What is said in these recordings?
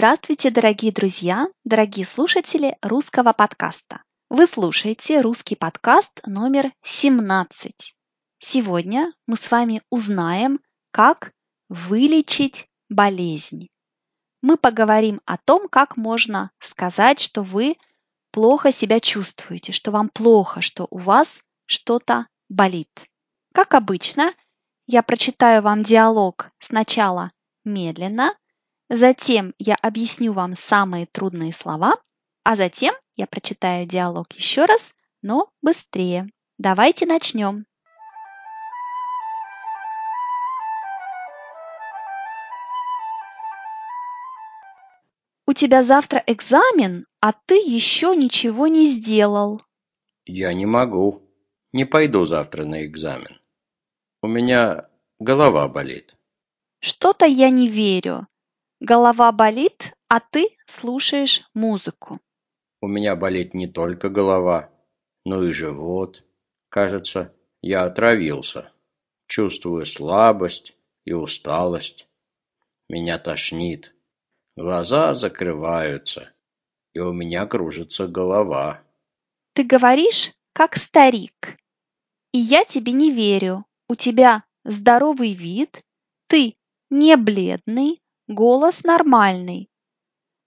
Здравствуйте, дорогие друзья, дорогие слушатели русского подкаста. Вы слушаете русский подкаст номер 17. Сегодня мы с вами узнаем, как вылечить болезнь. Мы поговорим о том, как можно сказать, что вы плохо себя чувствуете, что вам плохо, что у вас что-то болит. Как обычно, я прочитаю вам диалог сначала медленно, затем я объясню вам самые трудные слова, а затем я прочитаю диалог еще раз, но быстрее. Давайте начнем. У тебя завтра экзамен, а ты еще ничего не сделал. Я не могу. Не пойду завтра на экзамен. У меня голова болит. Что-то я не верю. Голова болит, а ты слушаешь музыку. У меня болит не только голова, но и живот. Кажется, я отравился. Чувствую слабость и усталость. Меня тошнит. Глаза закрываются, и у меня кружится голова. Ты говоришь, как старик. И я тебе не верю. У тебя здоровый вид, ты не бледный, голос нормальный.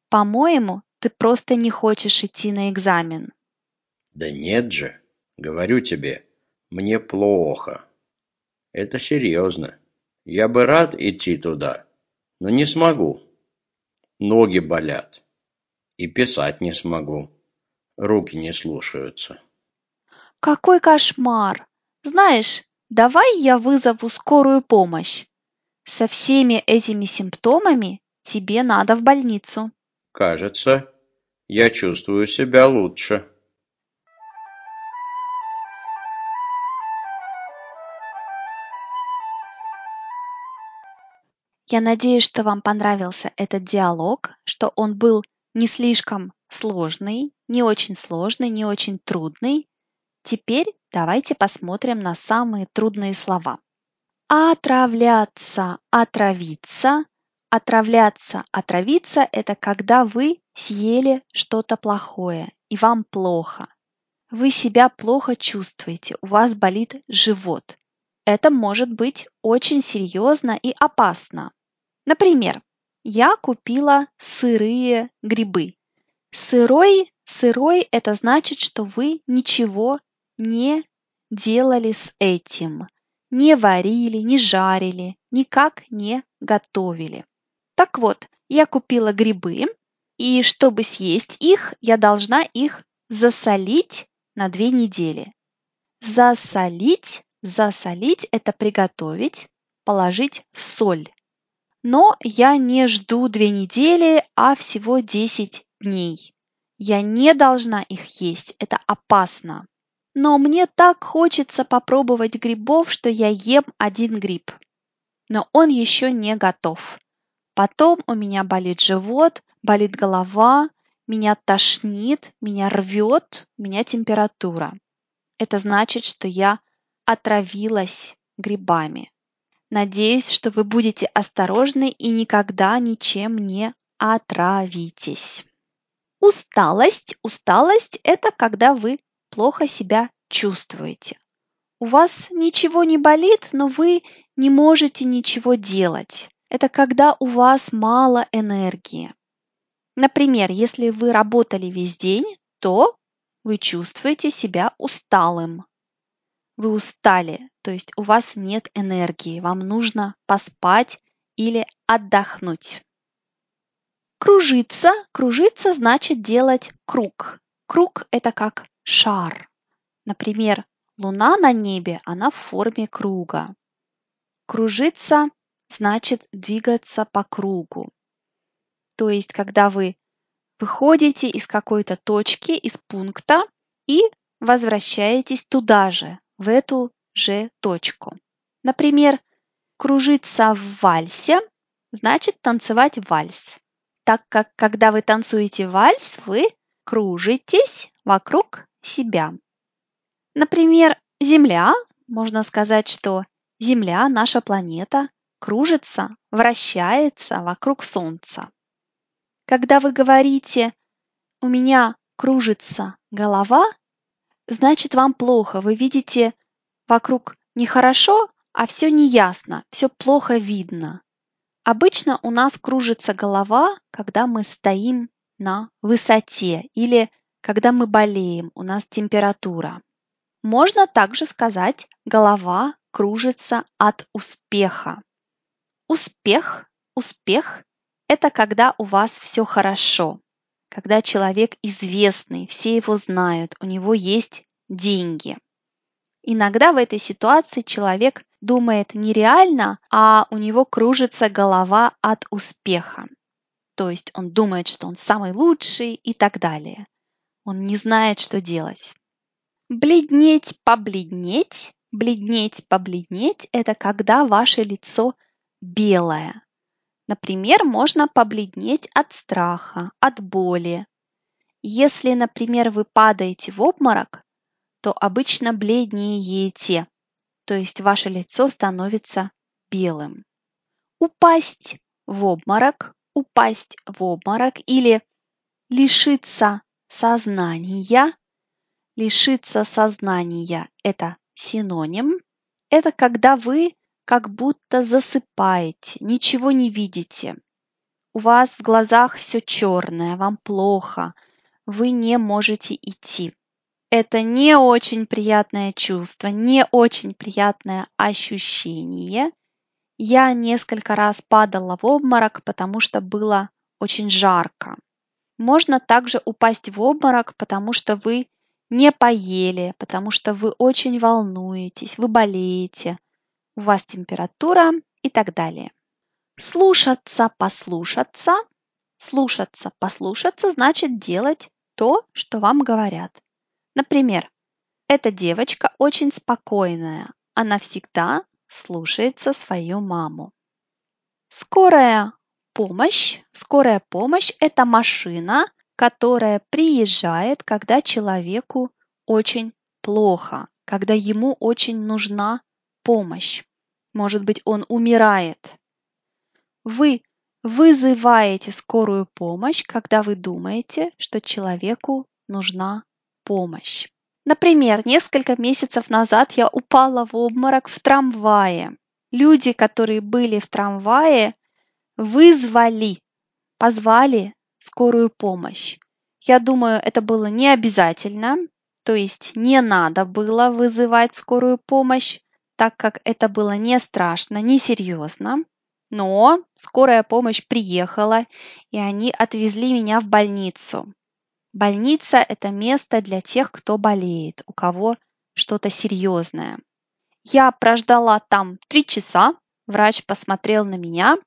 По-моему, ты просто не хочешь идти на экзамен. Да нет же, говорю тебе, мне плохо. Это серьезно. Я бы рад идти туда, но не смогу. Ноги болят. И писать не смогу. Руки не слушаются. Какой кошмар! Знаешь, давай я вызову скорую помощь. Со всеми этими симптомами тебе надо в больницу. Кажется, я чувствую себя лучше. Я надеюсь, что вам понравился этот диалог, что он был не слишком сложный, не очень сложный, не очень трудный, Теперь давайте посмотрим на самые трудные слова. Отравляться, отравиться. Отравляться, отравиться – это когда вы съели что-то плохое и вам плохо. Вы себя плохо чувствуете, у вас болит живот. Это может быть очень серьезно и опасно. Например, я купила сырые грибы. Сырой, сырой – это значит, что вы ничего не делали с этим, не варили, не жарили, никак не готовили. Так вот, я купила грибы, и чтобы съесть их, я должна их засолить на две недели. Засолить, засолить – это приготовить, положить в соль. Но я не жду две недели, а всего 10 дней. Я не должна их есть, это опасно. Но мне так хочется попробовать грибов, что я ем один гриб. Но он еще не готов. Потом у меня болит живот, болит голова, меня тошнит, меня рвет, у меня температура. Это значит, что я отравилась грибами. Надеюсь, что вы будете осторожны и никогда ничем не отравитесь. Усталость. Усталость – это когда вы плохо себя чувствуете. У вас ничего не болит, но вы не можете ничего делать. Это когда у вас мало энергии. Например, если вы работали весь день, то вы чувствуете себя усталым. Вы устали, то есть у вас нет энергии, вам нужно поспать или отдохнуть. Кружиться. Кружиться значит делать круг. Круг – это как шар. Например, луна на небе, она в форме круга. Кружиться значит двигаться по кругу. То есть, когда вы выходите из какой-то точки, из пункта и возвращаетесь туда же, в эту же точку. Например, кружиться в вальсе значит танцевать вальс. Так как когда вы танцуете вальс, вы кружитесь вокруг себя. Например, Земля, можно сказать, что Земля, наша планета, кружится, вращается вокруг Солнца. Когда вы говорите «у меня кружится голова», значит вам плохо. Вы видите вокруг нехорошо, а все неясно, все плохо видно. Обычно у нас кружится голова, когда мы стоим на высоте или когда мы болеем, у нас температура. Можно также сказать голова кружится от успеха. Успех, успех – это когда у вас все хорошо, когда человек известный, все его знают, у него есть деньги. Иногда в этой ситуации человек думает нереально, а у него кружится голова от успеха. То есть он думает, что он самый лучший и так далее. Он не знает, что делать. Бледнеть, побледнеть, бледнеть, побледнеть – это когда ваше лицо белое. Например, можно побледнеть от страха, от боли. Если, например, вы падаете в обморок, то обычно бледнеете, то есть ваше лицо становится белым. Упасть в обморок, упасть в обморок или лишиться сознания. Лишиться сознания – это синоним. Это когда вы как будто засыпаете, ничего не видите. У вас в глазах все черное, вам плохо, вы не можете идти. Это не очень приятное чувство, не очень приятное ощущение. Я несколько раз падала в обморок, потому что было очень жарко. Можно также упасть в обморок, потому что вы не поели, потому что вы очень волнуетесь, вы болеете, у вас температура и так далее. Слушаться, послушаться. Слушаться, послушаться значит делать то, что вам говорят. Например, эта девочка очень спокойная, она всегда слушается свою маму. Скорая помощь. Скорая помощь – это машина, которая приезжает, когда человеку очень плохо, когда ему очень нужна помощь. Может быть, он умирает. Вы вызываете скорую помощь, когда вы думаете, что человеку нужна помощь. Например, несколько месяцев назад я упала в обморок в трамвае. Люди, которые были в трамвае, вызвали, позвали скорую помощь. Я думаю, это было не обязательно, то есть не надо было вызывать скорую помощь, так как это было не страшно, не серьезно. Но скорая помощь приехала, и они отвезли меня в больницу. Больница – это место для тех, кто болеет, у кого что-то серьезное. Я прождала там три часа, врач посмотрел на меня,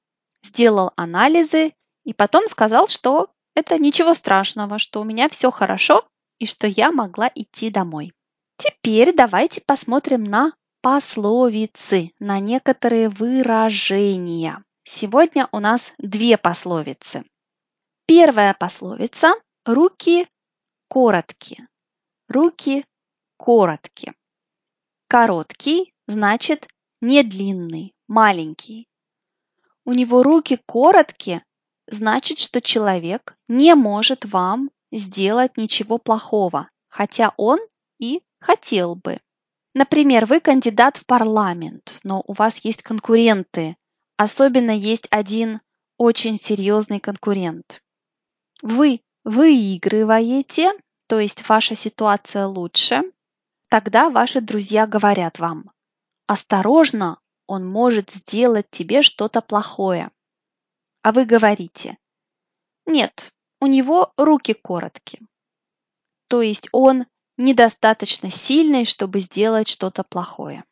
сделал анализы и потом сказал, что это ничего страшного, что у меня все хорошо и что я могла идти домой. Теперь давайте посмотрим на пословицы, на некоторые выражения. Сегодня у нас две пословицы. Первая пословица – руки короткие. Руки короткие. Короткий значит не длинный, маленький. У него руки короткие, значит, что человек не может вам сделать ничего плохого, хотя он и хотел бы. Например, вы кандидат в парламент, но у вас есть конкуренты. Особенно есть один очень серьезный конкурент. Вы выигрываете, то есть ваша ситуация лучше, тогда ваши друзья говорят вам, осторожно, он может сделать тебе что-то плохое. А вы говорите, нет, у него руки короткие. То есть он недостаточно сильной, чтобы сделать что-то плохое.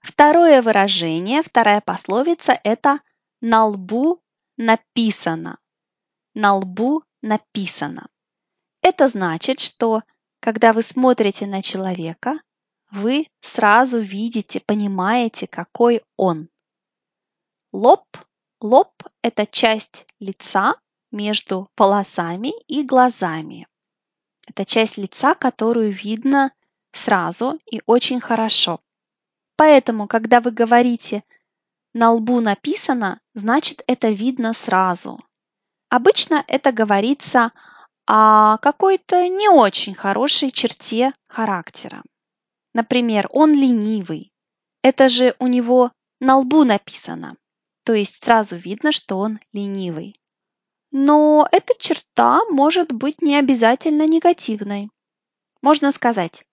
Второе выражение, вторая пословица – это «на лбу написано». На лбу написано. Это значит, что когда вы смотрите на человека, вы сразу видите, понимаете, какой он. Лоб. Лоб – это часть лица между полосами и глазами. Это часть лица, которую видно сразу и очень хорошо. Поэтому, когда вы говорите «на лбу написано», значит это видно сразу. Обычно это говорится о какой-то не очень хорошей черте характера. Например, он ленивый. Это же у него на лбу написано. То есть сразу видно, что он ленивый. Но эта черта может быть не обязательно негативной. Можно сказать,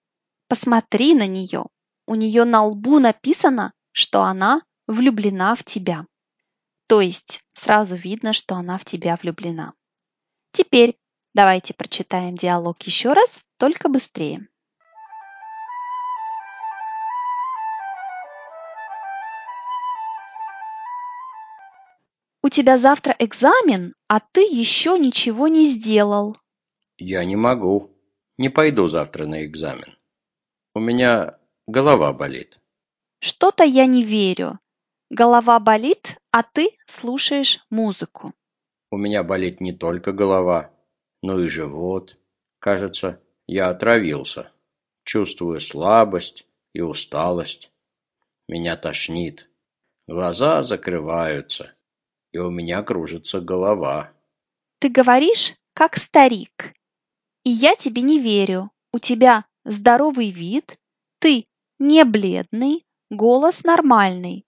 посмотри на нее. У нее на лбу написано, что она влюблена в тебя. То есть сразу видно, что она в тебя влюблена. Теперь давайте прочитаем диалог еще раз, только быстрее. У тебя завтра экзамен, а ты еще ничего не сделал. Я не могу. Не пойду завтра на экзамен. У меня голова болит. Что-то я не верю. Голова болит, а ты слушаешь музыку. У меня болит не только голова, но и живот. Кажется, я отравился. Чувствую слабость и усталость. Меня тошнит. Глаза закрываются и у меня кружится голова. Ты говоришь, как старик. И я тебе не верю. У тебя здоровый вид, ты не бледный, голос нормальный.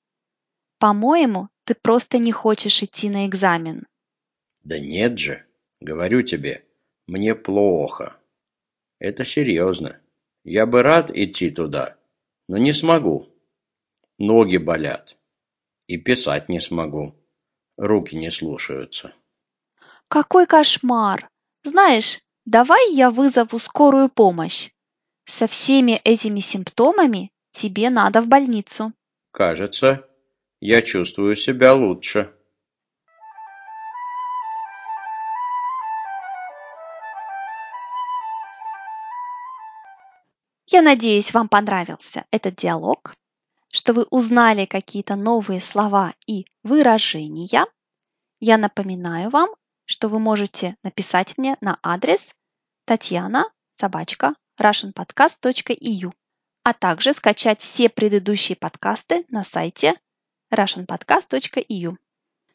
По-моему, ты просто не хочешь идти на экзамен. Да нет же, говорю тебе, мне плохо. Это серьезно. Я бы рад идти туда, но не смогу. Ноги болят. И писать не смогу. Руки не слушаются. Какой кошмар! Знаешь, давай я вызову скорую помощь. Со всеми этими симптомами тебе надо в больницу. Кажется, я чувствую себя лучше. Я надеюсь, вам понравился этот диалог что вы узнали какие-то новые слова и выражения. Я напоминаю вам, что вы можете написать мне на адрес татьяна собачка russianpodcast.eu, а также скачать все предыдущие подкасты на сайте russianpodcast.eu.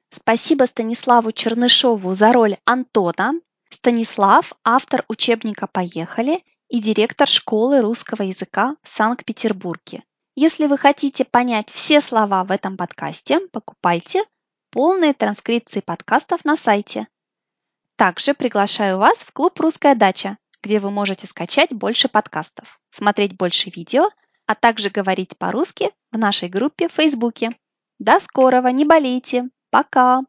Спасибо Станиславу Чернышову за роль Антона. Станислав – автор учебника «Поехали» и директор школы русского языка в Санкт-Петербурге. Если вы хотите понять все слова в этом подкасте, покупайте полные транскрипции подкастов на сайте. Также приглашаю вас в клуб «Русская дача», где вы можете скачать больше подкастов, смотреть больше видео, а также говорить по-русски в нашей группе в Фейсбуке. До скорого, не болейте! Пока!